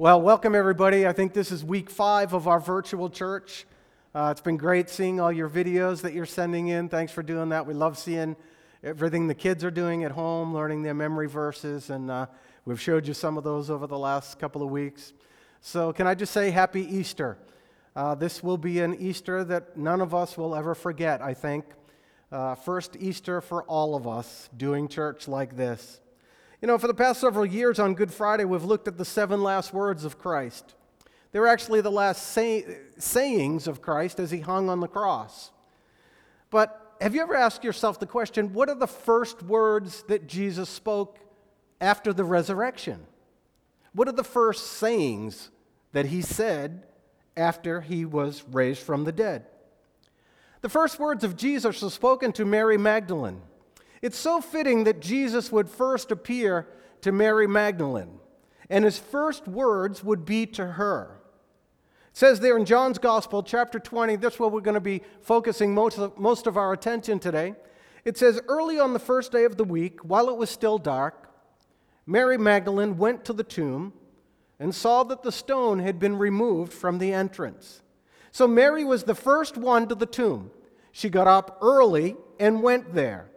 Well, welcome everybody. I think this is week five of our virtual church. Uh, it's been great seeing all your videos that you're sending in. Thanks for doing that. We love seeing everything the kids are doing at home, learning their memory verses, and uh, we've showed you some of those over the last couple of weeks. So, can I just say Happy Easter? Uh, this will be an Easter that none of us will ever forget, I think. Uh, first Easter for all of us doing church like this. You know, for the past several years on Good Friday, we've looked at the seven last words of Christ. They were actually the last say, sayings of Christ as he hung on the cross. But have you ever asked yourself the question what are the first words that Jesus spoke after the resurrection? What are the first sayings that he said after he was raised from the dead? The first words of Jesus were spoken to Mary Magdalene. It's so fitting that Jesus would first appear to Mary Magdalene, and his first words would be to her. It says there in John's Gospel, chapter 20, that's where we're going to be focusing most of, most of our attention today. It says, Early on the first day of the week, while it was still dark, Mary Magdalene went to the tomb and saw that the stone had been removed from the entrance. So Mary was the first one to the tomb. She got up early and went there.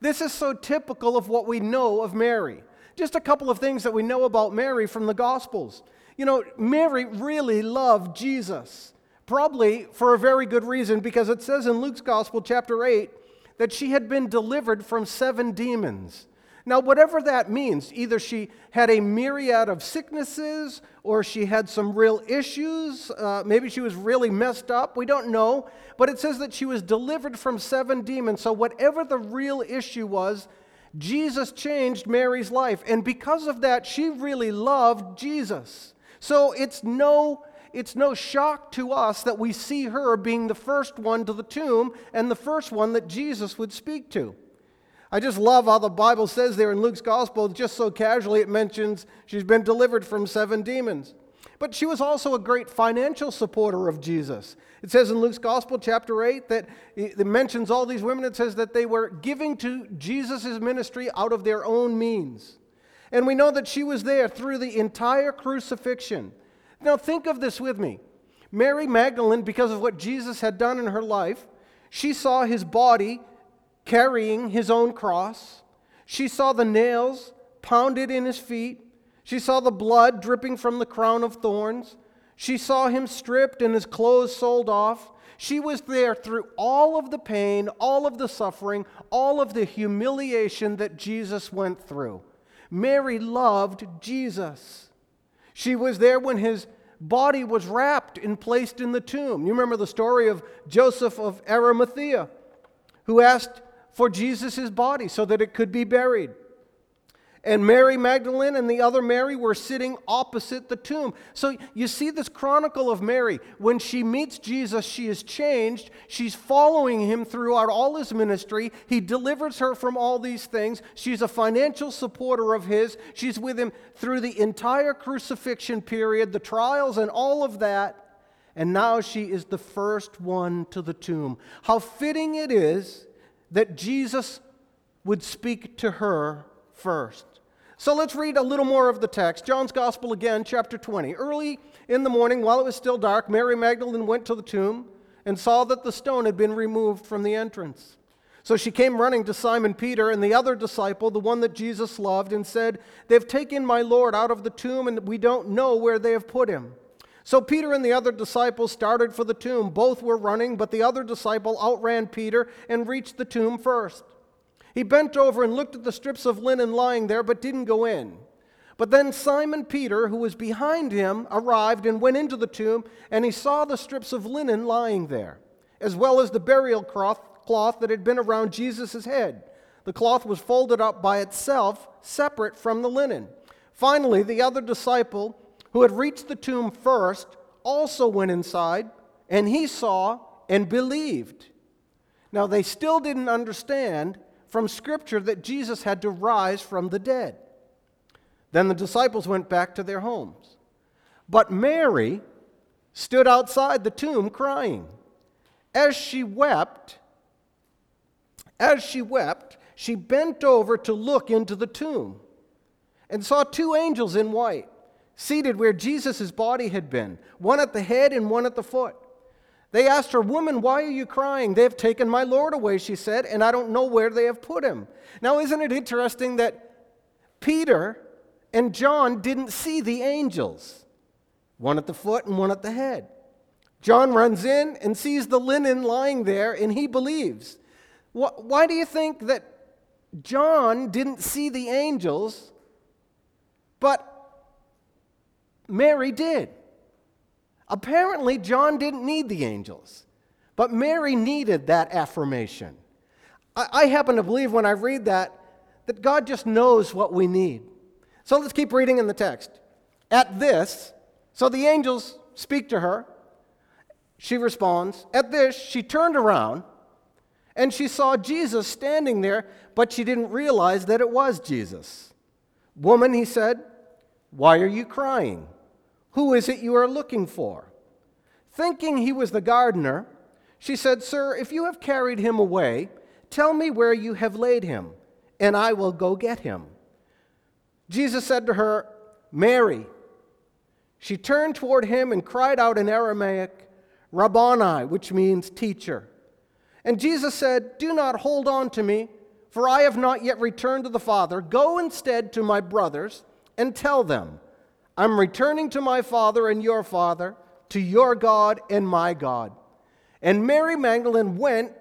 This is so typical of what we know of Mary. Just a couple of things that we know about Mary from the Gospels. You know, Mary really loved Jesus, probably for a very good reason, because it says in Luke's Gospel, chapter 8, that she had been delivered from seven demons. Now, whatever that means, either she had a myriad of sicknesses or she had some real issues. Uh, maybe she was really messed up. We don't know. But it says that she was delivered from seven demons. So, whatever the real issue was, Jesus changed Mary's life. And because of that, she really loved Jesus. So, it's no. It's no shock to us that we see her being the first one to the tomb and the first one that Jesus would speak to. I just love how the Bible says there in Luke's gospel, just so casually, it mentions she's been delivered from seven demons. But she was also a great financial supporter of Jesus. It says in Luke's Gospel, chapter 8, that it mentions all these women. It says that they were giving to Jesus' ministry out of their own means. And we know that she was there through the entire crucifixion. Now, think of this with me. Mary Magdalene, because of what Jesus had done in her life, she saw his body carrying his own cross. She saw the nails pounded in his feet. She saw the blood dripping from the crown of thorns. She saw him stripped and his clothes sold off. She was there through all of the pain, all of the suffering, all of the humiliation that Jesus went through. Mary loved Jesus. She was there when his body was wrapped and placed in the tomb. You remember the story of Joseph of Arimathea, who asked for Jesus' body so that it could be buried. And Mary Magdalene and the other Mary were sitting opposite the tomb. So you see this chronicle of Mary. When she meets Jesus, she is changed. She's following him throughout all his ministry. He delivers her from all these things. She's a financial supporter of his. She's with him through the entire crucifixion period, the trials, and all of that. And now she is the first one to the tomb. How fitting it is that Jesus would speak to her first. So let's read a little more of the text. John's Gospel again, chapter 20. Early in the morning, while it was still dark, Mary Magdalene went to the tomb and saw that the stone had been removed from the entrance. So she came running to Simon Peter and the other disciple, the one that Jesus loved, and said, They've taken my Lord out of the tomb, and we don't know where they have put him. So Peter and the other disciple started for the tomb. Both were running, but the other disciple outran Peter and reached the tomb first. He bent over and looked at the strips of linen lying there, but didn't go in. But then Simon Peter, who was behind him, arrived and went into the tomb, and he saw the strips of linen lying there, as well as the burial cloth, cloth that had been around Jesus' head. The cloth was folded up by itself, separate from the linen. Finally, the other disciple, who had reached the tomb first, also went inside, and he saw and believed. Now, they still didn't understand from Scripture that Jesus had to rise from the dead. Then the disciples went back to their homes. But Mary stood outside the tomb crying. As she wept, as she wept, she bent over to look into the tomb and saw two angels in white seated where Jesus' body had been, one at the head and one at the foot. They asked her, Woman, why are you crying? They have taken my Lord away, she said, and I don't know where they have put him. Now, isn't it interesting that Peter and John didn't see the angels? One at the foot and one at the head. John runs in and sees the linen lying there, and he believes. Why do you think that John didn't see the angels, but Mary did? Apparently, John didn't need the angels, but Mary needed that affirmation. I, I happen to believe when I read that, that God just knows what we need. So let's keep reading in the text. At this, so the angels speak to her. She responds. At this, she turned around and she saw Jesus standing there, but she didn't realize that it was Jesus. Woman, he said, why are you crying? Who is it you are looking for? Thinking he was the gardener, she said, Sir, if you have carried him away, tell me where you have laid him, and I will go get him. Jesus said to her, Mary. She turned toward him and cried out in Aramaic, Rabboni, which means teacher. And Jesus said, Do not hold on to me, for I have not yet returned to the Father. Go instead to my brothers and tell them, I'm returning to my Father and your Father, to your God and my God. And Mary Magdalene went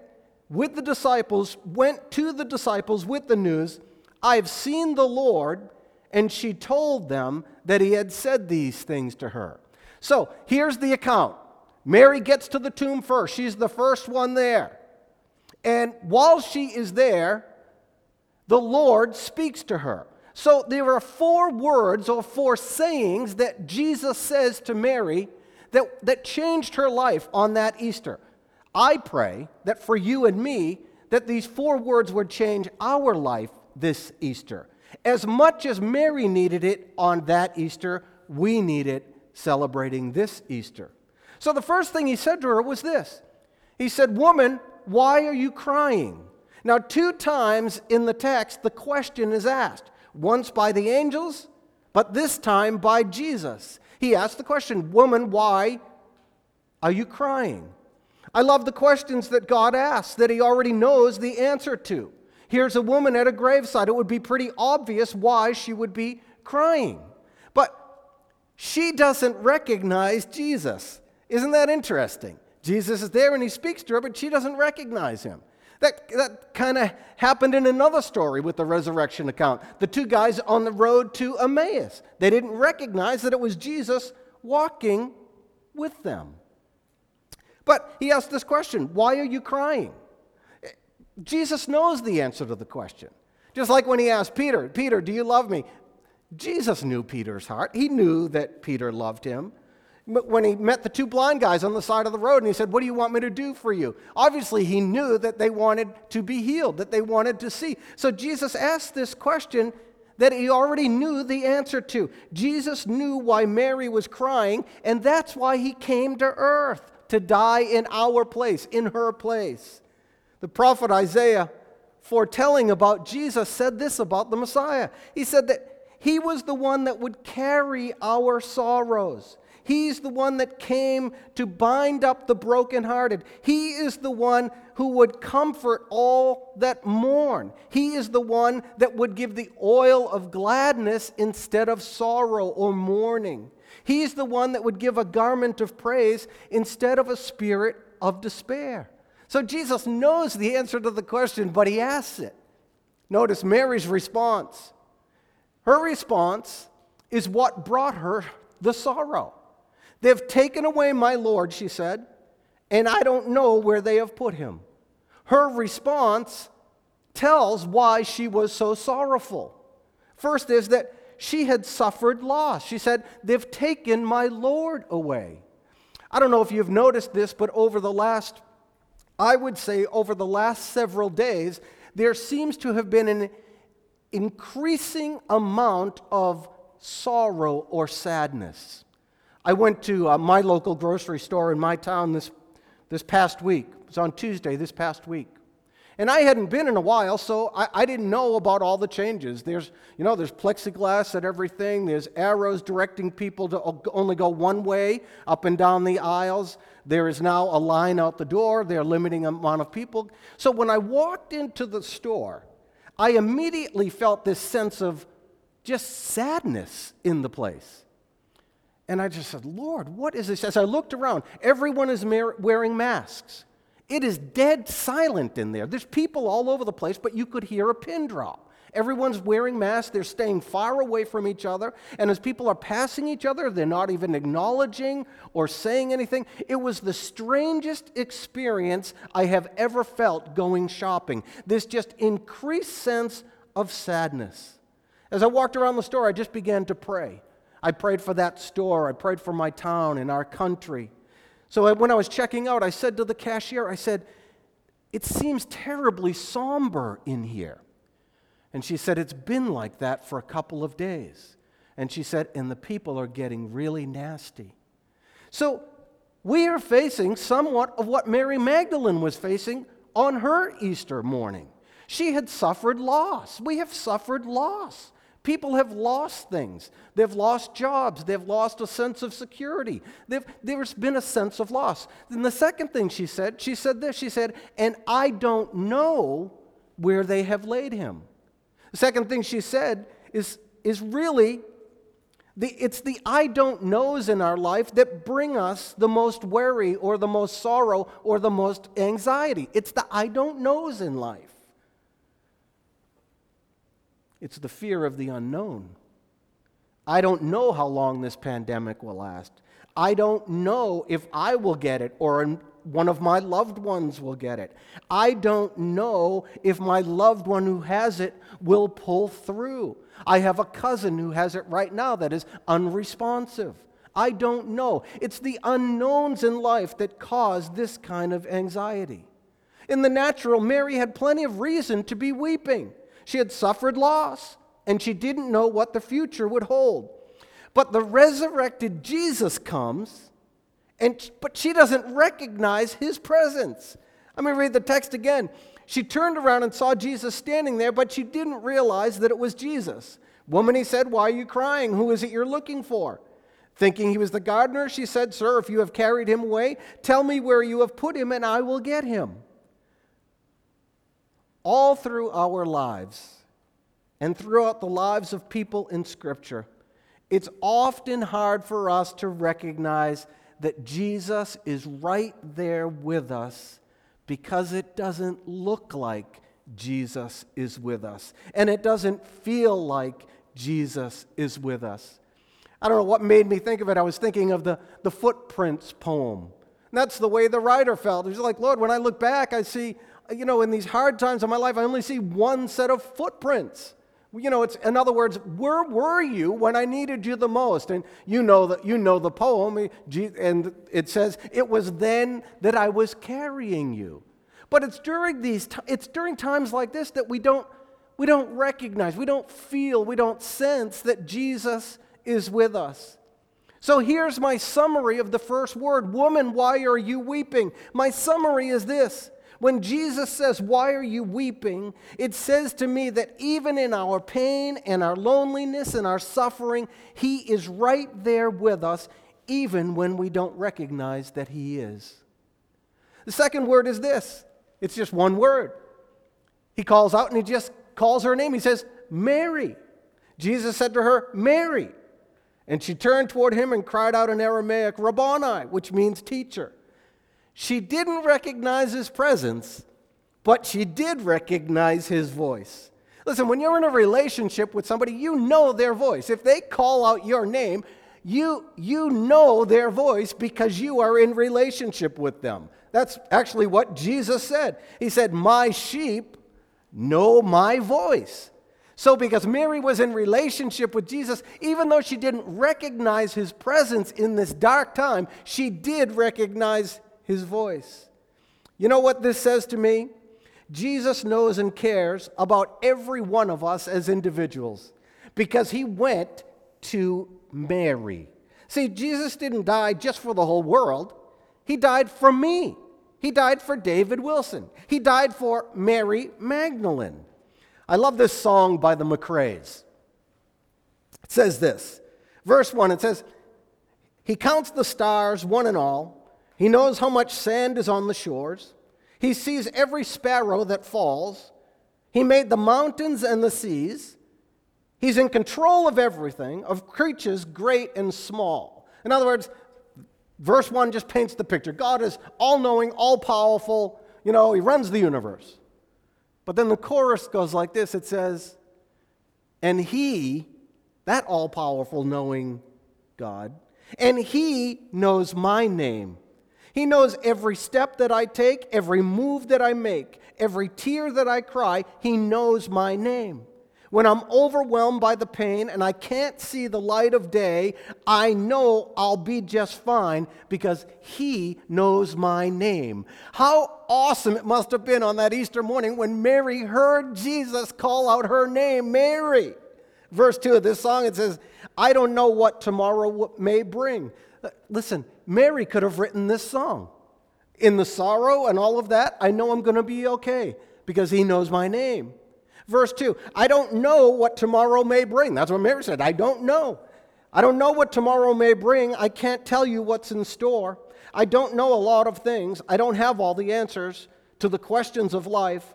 with the disciples, went to the disciples with the news, I've seen the Lord, and she told them that he had said these things to her. So here's the account Mary gets to the tomb first, she's the first one there. And while she is there, the Lord speaks to her. So there are four words or four sayings that Jesus says to Mary that, that changed her life on that Easter. I pray that for you and me, that these four words would change our life this Easter. As much as Mary needed it on that Easter, we need it celebrating this Easter. So the first thing he said to her was this He said, Woman, why are you crying? Now, two times in the text, the question is asked once by the angels, but this time by Jesus. He asked the question, Woman, why are you crying? I love the questions that God asks that He already knows the answer to. Here's a woman at a graveside. It would be pretty obvious why she would be crying. But she doesn't recognize Jesus. Isn't that interesting? Jesus is there and he speaks to her, but she doesn't recognize him. That, that kind of happened in another story with the resurrection account. The two guys on the road to Emmaus, they didn't recognize that it was Jesus walking with them. But he asked this question Why are you crying? Jesus knows the answer to the question. Just like when he asked Peter, Peter, do you love me? Jesus knew Peter's heart. He knew that Peter loved him when he met the two blind guys on the side of the road and he said, What do you want me to do for you? Obviously, he knew that they wanted to be healed, that they wanted to see. So Jesus asked this question that he already knew the answer to. Jesus knew why Mary was crying, and that's why he came to earth to die in our place, in her place. The prophet Isaiah, foretelling about Jesus, said this about the Messiah. He said that he was the one that would carry our sorrows. He's the one that came to bind up the brokenhearted. He is the one who would comfort all that mourn. He is the one that would give the oil of gladness instead of sorrow or mourning. He's the one that would give a garment of praise instead of a spirit of despair. So Jesus knows the answer to the question, but he asks it. Notice Mary's response. Her response is what brought her the sorrow. They've taken away my Lord, she said, and I don't know where they have put him. Her response tells why she was so sorrowful. First is that she had suffered loss. She said, They've taken my Lord away. I don't know if you've noticed this, but over the last, I would say, over the last several days, there seems to have been an increasing amount of sorrow or sadness. I went to uh, my local grocery store in my town this, this past week. It was on Tuesday this past week. And I hadn't been in a while, so I, I, didn't know about all the changes. There's, you know, there's plexiglass at everything. There's arrows directing people to only go one way up and down the aisles. There is now a line out the door. They're limiting amount of people. So when I walked into the store, I immediately felt this sense of just sadness in the place. And I just said, Lord, what is this? As I looked around, everyone is wearing masks. It is dead silent in there. There's people all over the place, but you could hear a pin drop. Everyone's wearing masks, they're staying far away from each other, and as people are passing each other, they're not even acknowledging or saying anything. It was the strangest experience I have ever felt going shopping. This just increased sense of sadness. As I walked around the store, I just began to pray. I prayed for that store, I prayed for my town and our country. So when I was checking out, I said to the cashier, I said, It seems terribly somber in here. And she said, It's been like that for a couple of days. And she said, And the people are getting really nasty. So we are facing somewhat of what Mary Magdalene was facing on her Easter morning. She had suffered loss. We have suffered loss. People have lost things. They've lost jobs. They've lost a sense of security. They've, there's been a sense of loss. Then the second thing she said, she said this she said, and I don't know where they have laid him. The second thing she said is, is really the, it's the I don't knows in our life that bring us the most worry or the most sorrow or the most anxiety. It's the I don't knows in life. It's the fear of the unknown. I don't know how long this pandemic will last. I don't know if I will get it or one of my loved ones will get it. I don't know if my loved one who has it will pull through. I have a cousin who has it right now that is unresponsive. I don't know. It's the unknowns in life that cause this kind of anxiety. In the natural, Mary had plenty of reason to be weeping. She had suffered loss, and she didn't know what the future would hold. But the resurrected Jesus comes, and, but she doesn't recognize his presence. Let me read the text again. She turned around and saw Jesus standing there, but she didn't realize that it was Jesus. Woman, he said, Why are you crying? Who is it you're looking for? Thinking he was the gardener, she said, Sir, if you have carried him away, tell me where you have put him, and I will get him all through our lives and throughout the lives of people in Scripture, it's often hard for us to recognize that Jesus is right there with us because it doesn't look like Jesus is with us. And it doesn't feel like Jesus is with us. I don't know what made me think of it. I was thinking of the, the Footprints poem. And that's the way the writer felt. He's like, Lord, when I look back, I see you know, in these hard times of my life, I only see one set of footprints. You know, it's in other words, where were you when I needed you the most? And you know that you know the poem, and it says, "It was then that I was carrying you." But it's during these it's during times like this that we don't we don't recognize, we don't feel, we don't sense that Jesus is with us. So here's my summary of the first word Woman, why are you weeping? My summary is this when Jesus says, Why are you weeping? it says to me that even in our pain and our loneliness and our suffering, He is right there with us, even when we don't recognize that He is. The second word is this it's just one word. He calls out and he just calls her name. He says, Mary. Jesus said to her, Mary. And she turned toward him and cried out in Aramaic, Rabboni, which means teacher. She didn't recognize his presence, but she did recognize his voice. Listen, when you're in a relationship with somebody, you know their voice. If they call out your name, you, you know their voice because you are in relationship with them. That's actually what Jesus said. He said, My sheep know my voice. So, because Mary was in relationship with Jesus, even though she didn't recognize his presence in this dark time, she did recognize his voice. You know what this says to me? Jesus knows and cares about every one of us as individuals because he went to Mary. See, Jesus didn't die just for the whole world, he died for me. He died for David Wilson. He died for Mary Magdalene. I love this song by the McRaes. It says this verse 1 it says, He counts the stars, one and all. He knows how much sand is on the shores. He sees every sparrow that falls. He made the mountains and the seas. He's in control of everything, of creatures great and small. In other words, verse 1 just paints the picture. God is all knowing, all powerful. You know, He runs the universe. But then the chorus goes like this it says, And He, that all powerful, knowing God, and He knows my name. He knows every step that I take, every move that I make, every tear that I cry. He knows my name. When I'm overwhelmed by the pain and I can't see the light of day, I know I'll be just fine because He knows my name. How awesome it must have been on that Easter morning when Mary heard Jesus call out her name, Mary. Verse 2 of this song, it says, I don't know what tomorrow may bring. Uh, listen, Mary could have written this song. In the sorrow and all of that, I know I'm going to be okay because He knows my name. Verse 2 I don't know what tomorrow may bring. That's what Mary said. I don't know. I don't know what tomorrow may bring. I can't tell you what's in store. I don't know a lot of things. I don't have all the answers to the questions of life,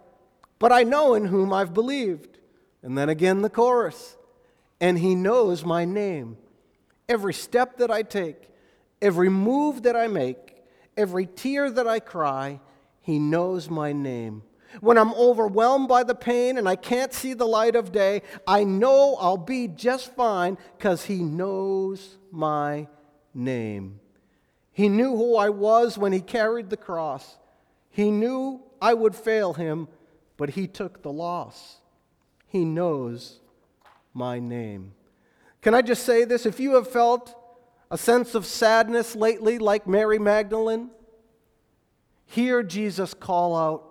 but I know in whom I've believed. And then again, the chorus. And he knows my name. Every step that I take, every move that I make, every tear that I cry, he knows my name. When I'm overwhelmed by the pain and I can't see the light of day, I know I'll be just fine because He knows my name. He knew who I was when He carried the cross. He knew I would fail Him, but He took the loss. He knows my name. Can I just say this? If you have felt a sense of sadness lately, like Mary Magdalene, hear Jesus call out,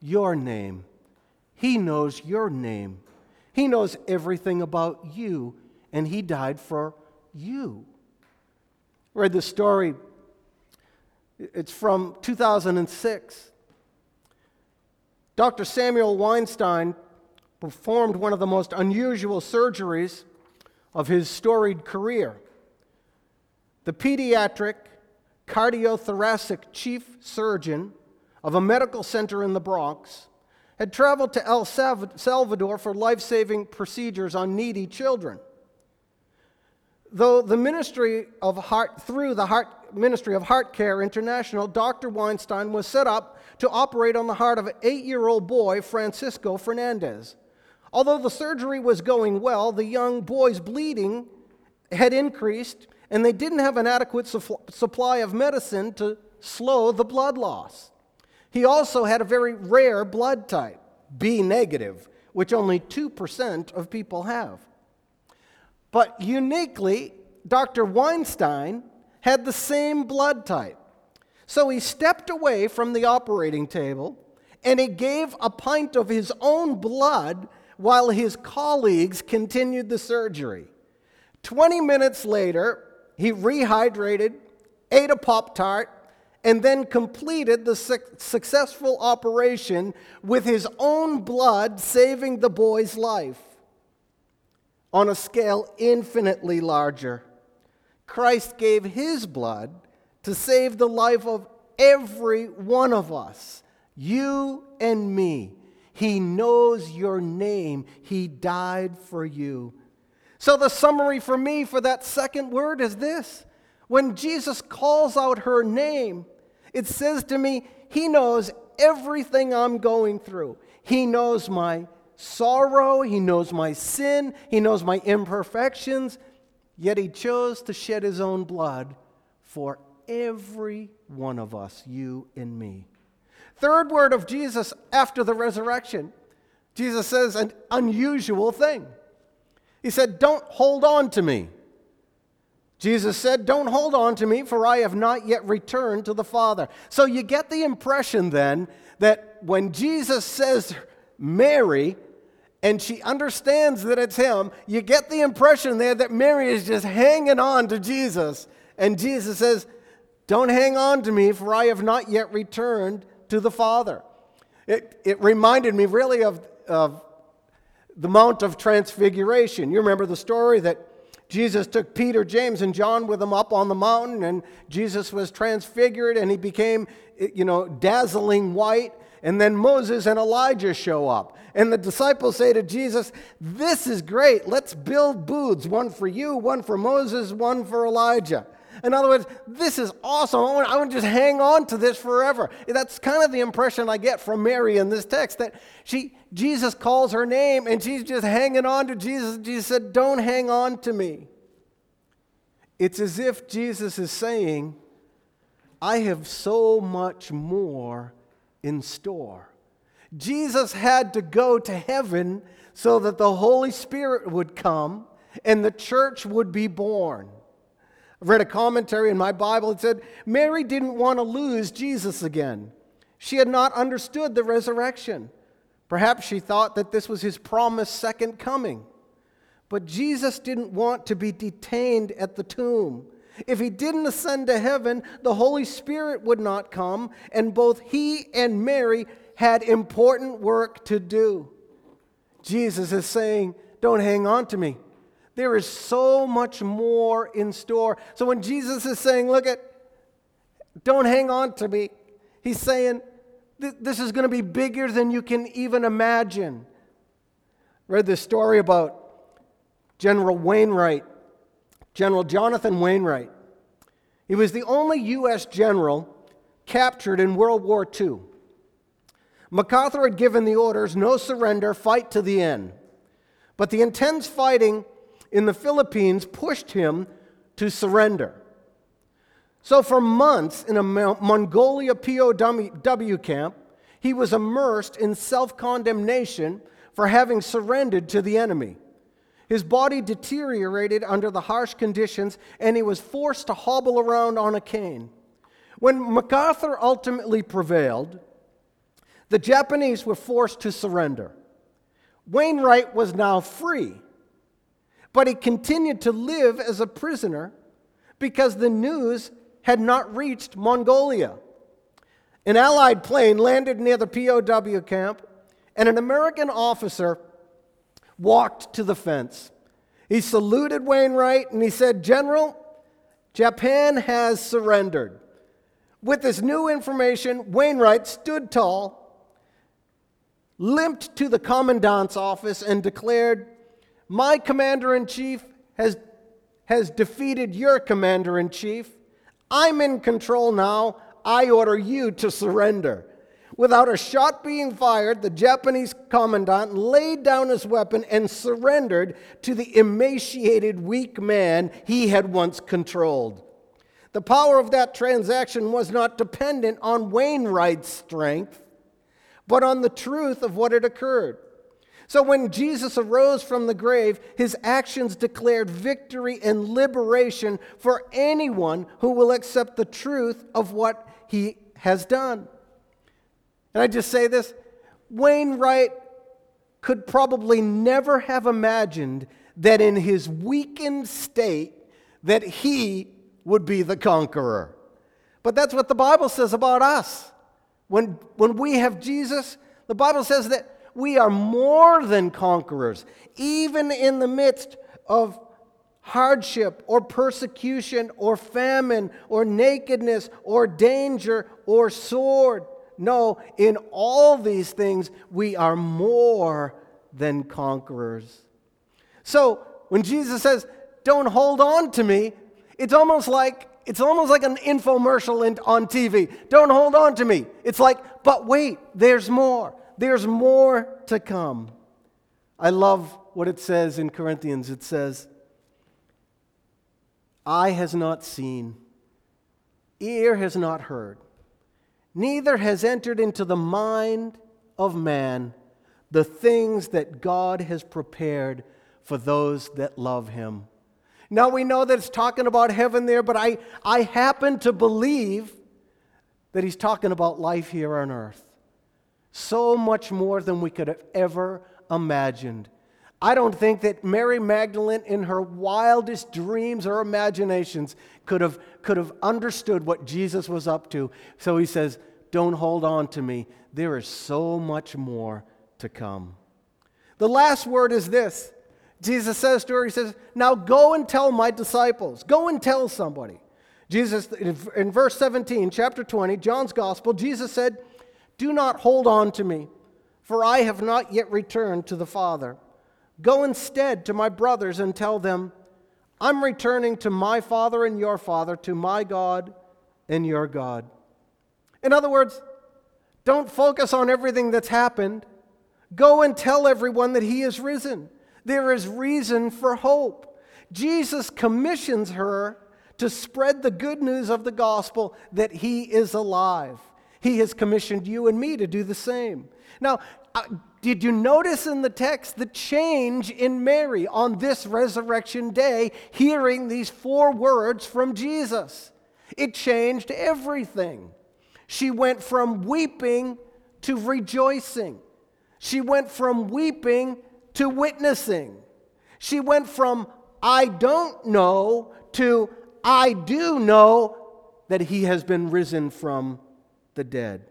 your name. He knows your name. He knows everything about you, and He died for you. I read this story. It's from 2006. Dr. Samuel Weinstein performed one of the most unusual surgeries of his storied career. The pediatric cardiothoracic chief surgeon of a medical center in the Bronx had traveled to El Salvador for life saving procedures on needy children. Though the Ministry of Heart, through the Heart, Ministry of Heart Care International, Dr. Weinstein was set up to operate on the heart of an eight year old boy, Francisco Fernandez. Although the surgery was going well, the young boy's bleeding had increased, and they didn't have an adequate supply of medicine to slow the blood loss. He also had a very rare blood type, B negative, which only 2% of people have. But uniquely, Dr. Weinstein had the same blood type. So he stepped away from the operating table and he gave a pint of his own blood while his colleagues continued the surgery. 20 minutes later, he rehydrated, ate a Pop Tart, and then completed the su- successful operation with his own blood, saving the boy's life on a scale infinitely larger. Christ gave his blood to save the life of every one of us, you and me. He knows your name. He died for you. So, the summary for me for that second word is this when Jesus calls out her name, it says to me, He knows everything I'm going through. He knows my sorrow, He knows my sin, He knows my imperfections, yet He chose to shed His own blood for every one of us, you and me. Third word of Jesus after the resurrection, Jesus says an unusual thing. He said, Don't hold on to me. Jesus said, Don't hold on to me, for I have not yet returned to the Father. So you get the impression then that when Jesus says Mary, and she understands that it's him, you get the impression there that Mary is just hanging on to Jesus. And Jesus says, Don't hang on to me, for I have not yet returned to the Father. It, it reminded me really of, of the Mount of Transfiguration. You remember the story that Jesus took Peter, James, and John with him up on the mountain, and Jesus was transfigured and he became, you know, dazzling white. And then Moses and Elijah show up. And the disciples say to Jesus, This is great. Let's build booths one for you, one for Moses, one for Elijah. In other words, this is awesome. I want, I want to just hang on to this forever. That's kind of the impression I get from Mary in this text that she, Jesus calls her name and she's just hanging on to Jesus. Jesus said, Don't hang on to me. It's as if Jesus is saying, I have so much more in store. Jesus had to go to heaven so that the Holy Spirit would come and the church would be born. I read a commentary in my Bible. It said, Mary didn't want to lose Jesus again. She had not understood the resurrection. Perhaps she thought that this was his promised second coming. But Jesus didn't want to be detained at the tomb. If he didn't ascend to heaven, the Holy Spirit would not come, and both he and Mary had important work to do. Jesus is saying, Don't hang on to me. There is so much more in store. So when Jesus is saying, Look at, don't hang on to me, he's saying, This is going to be bigger than you can even imagine. Read this story about General Wainwright, General Jonathan Wainwright. He was the only U.S. general captured in World War II. MacArthur had given the orders no surrender, fight to the end. But the intense fighting in the Philippines pushed him to surrender. So, for months in a Mongolia POW camp, he was immersed in self condemnation for having surrendered to the enemy. His body deteriorated under the harsh conditions, and he was forced to hobble around on a cane. When MacArthur ultimately prevailed, the Japanese were forced to surrender. Wainwright was now free, but he continued to live as a prisoner because the news had not reached Mongolia. An Allied plane landed near the POW camp, and an American officer walked to the fence. He saluted Wainwright and he said, General, Japan has surrendered. With this new information, Wainwright stood tall limped to the commandant's office and declared, My commander in chief has, has defeated your commander in chief. I'm in control now. I order you to surrender. Without a shot being fired, the Japanese commandant laid down his weapon and surrendered to the emaciated, weak man he had once controlled. The power of that transaction was not dependent on Wainwright's strength, but on the truth of what had occurred. So when Jesus arose from the grave, his actions declared victory and liberation for anyone who will accept the truth of what he has done. And I just say this Wainwright could probably never have imagined that in his weakened state that he would be the conqueror. But that's what the Bible says about us. When, when we have Jesus, the Bible says that we are more than conquerors, even in the midst of hardship or persecution or famine or nakedness or danger or sword. No, in all these things, we are more than conquerors. So when Jesus says, Don't hold on to me, it's almost like it's almost like an infomercial in, on TV. Don't hold on to me. It's like, but wait, there's more. There's more to come. I love what it says in Corinthians. It says, Eye has not seen, ear has not heard, neither has entered into the mind of man the things that God has prepared for those that love him. Now we know that it's talking about heaven there, but I, I happen to believe that he's talking about life here on earth. So much more than we could have ever imagined. I don't think that Mary Magdalene, in her wildest dreams or imaginations, could have, could have understood what Jesus was up to. So he says, Don't hold on to me. There is so much more to come. The last word is this Jesus says to her, He says, Now go and tell my disciples. Go and tell somebody. Jesus, in verse 17, chapter 20, John's Gospel, Jesus said, Do not hold on to me, for I have not yet returned to the Father. Go instead to my brothers and tell them, I'm returning to my Father and your Father, to my God and your God. In other words, don't focus on everything that's happened. Go and tell everyone that he is risen. There is reason for hope. Jesus commissions her to spread the good news of the gospel that he is alive. He has commissioned you and me to do the same. Now, uh, did you notice in the text the change in Mary on this resurrection day, hearing these four words from Jesus? It changed everything. She went from weeping to rejoicing. She went from weeping to witnessing. She went from I don't know to I do know that he has been risen from the dead.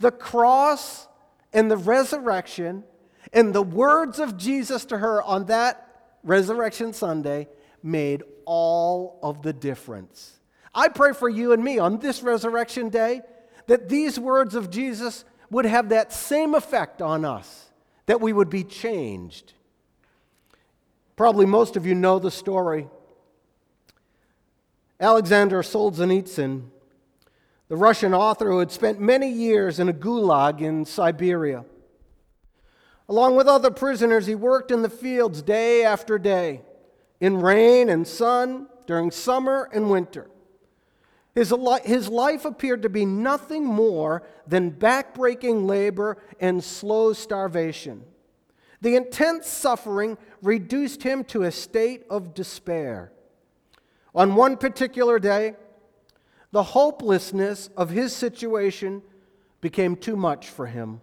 The cross and the resurrection and the words of Jesus to her on that Resurrection Sunday made all of the difference. I pray for you and me on this Resurrection Day that these words of Jesus would have that same effect on us, that we would be changed. Probably most of you know the story. Alexander Solzhenitsyn the Russian author who had spent many years in a gulag in Siberia. Along with other prisoners, he worked in the fields day after day, in rain and sun, during summer and winter. His, his life appeared to be nothing more than backbreaking labor and slow starvation. The intense suffering reduced him to a state of despair. On one particular day, the hopelessness of his situation became too much for him.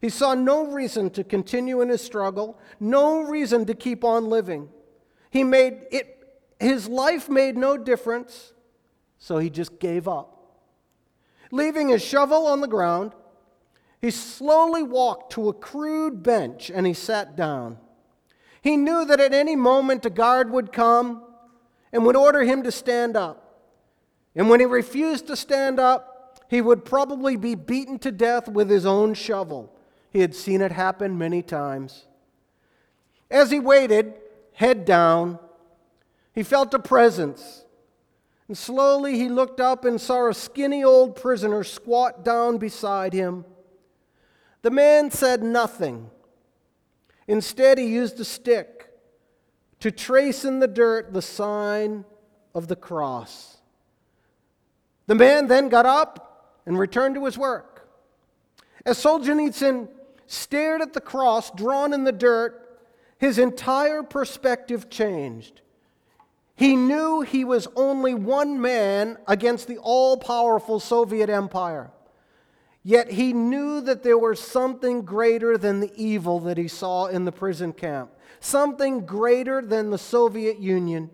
He saw no reason to continue in his struggle, no reason to keep on living. He made it his life made no difference, so he just gave up. Leaving his shovel on the ground, he slowly walked to a crude bench and he sat down. He knew that at any moment a guard would come and would order him to stand up. And when he refused to stand up, he would probably be beaten to death with his own shovel. He had seen it happen many times. As he waited, head down, he felt a presence. And slowly he looked up and saw a skinny old prisoner squat down beside him. The man said nothing. Instead, he used a stick to trace in the dirt the sign of the cross. The man then got up and returned to his work. As Solzhenitsyn stared at the cross drawn in the dirt, his entire perspective changed. He knew he was only one man against the all powerful Soviet Empire. Yet he knew that there was something greater than the evil that he saw in the prison camp, something greater than the Soviet Union.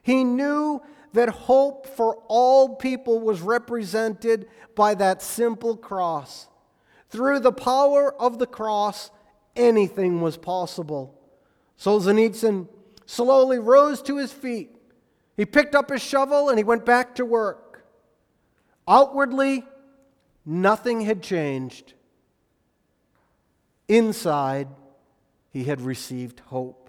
He knew that hope for all people was represented by that simple cross. Through the power of the cross, anything was possible. Solzhenitsyn slowly rose to his feet. He picked up his shovel and he went back to work. Outwardly, nothing had changed. Inside, he had received hope.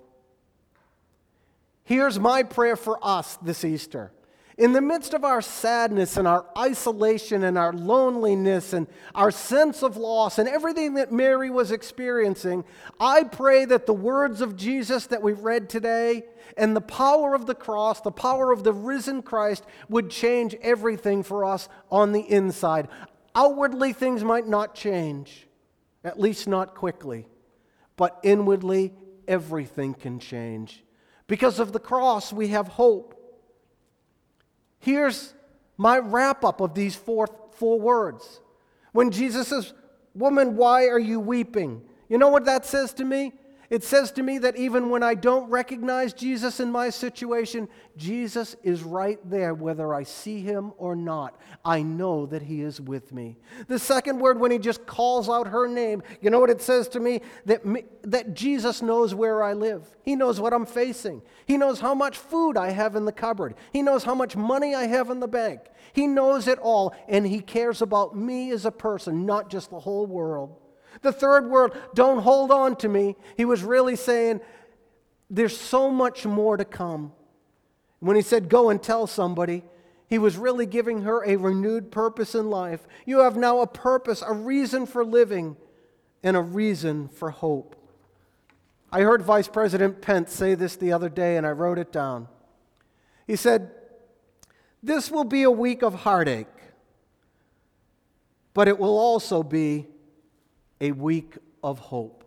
Here's my prayer for us this Easter. In the midst of our sadness and our isolation and our loneliness and our sense of loss and everything that Mary was experiencing, I pray that the words of Jesus that we read today and the power of the cross, the power of the risen Christ, would change everything for us on the inside. Outwardly, things might not change, at least not quickly, but inwardly, everything can change. Because of the cross, we have hope. Here's my wrap up of these four, four words. When Jesus says, Woman, why are you weeping? You know what that says to me? It says to me that even when I don't recognize Jesus in my situation, Jesus is right there, whether I see him or not. I know that he is with me. The second word, when he just calls out her name, you know what it says to me? That, me, that Jesus knows where I live. He knows what I'm facing. He knows how much food I have in the cupboard. He knows how much money I have in the bank. He knows it all, and he cares about me as a person, not just the whole world. The third world, don't hold on to me. He was really saying, there's so much more to come. When he said, go and tell somebody, he was really giving her a renewed purpose in life. You have now a purpose, a reason for living, and a reason for hope. I heard Vice President Pence say this the other day, and I wrote it down. He said, This will be a week of heartache, but it will also be a week of hope.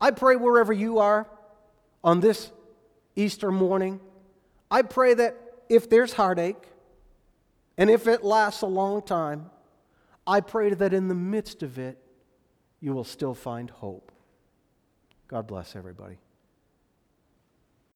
I pray wherever you are on this Easter morning, I pray that if there's heartache and if it lasts a long time, I pray that in the midst of it, you will still find hope. God bless everybody.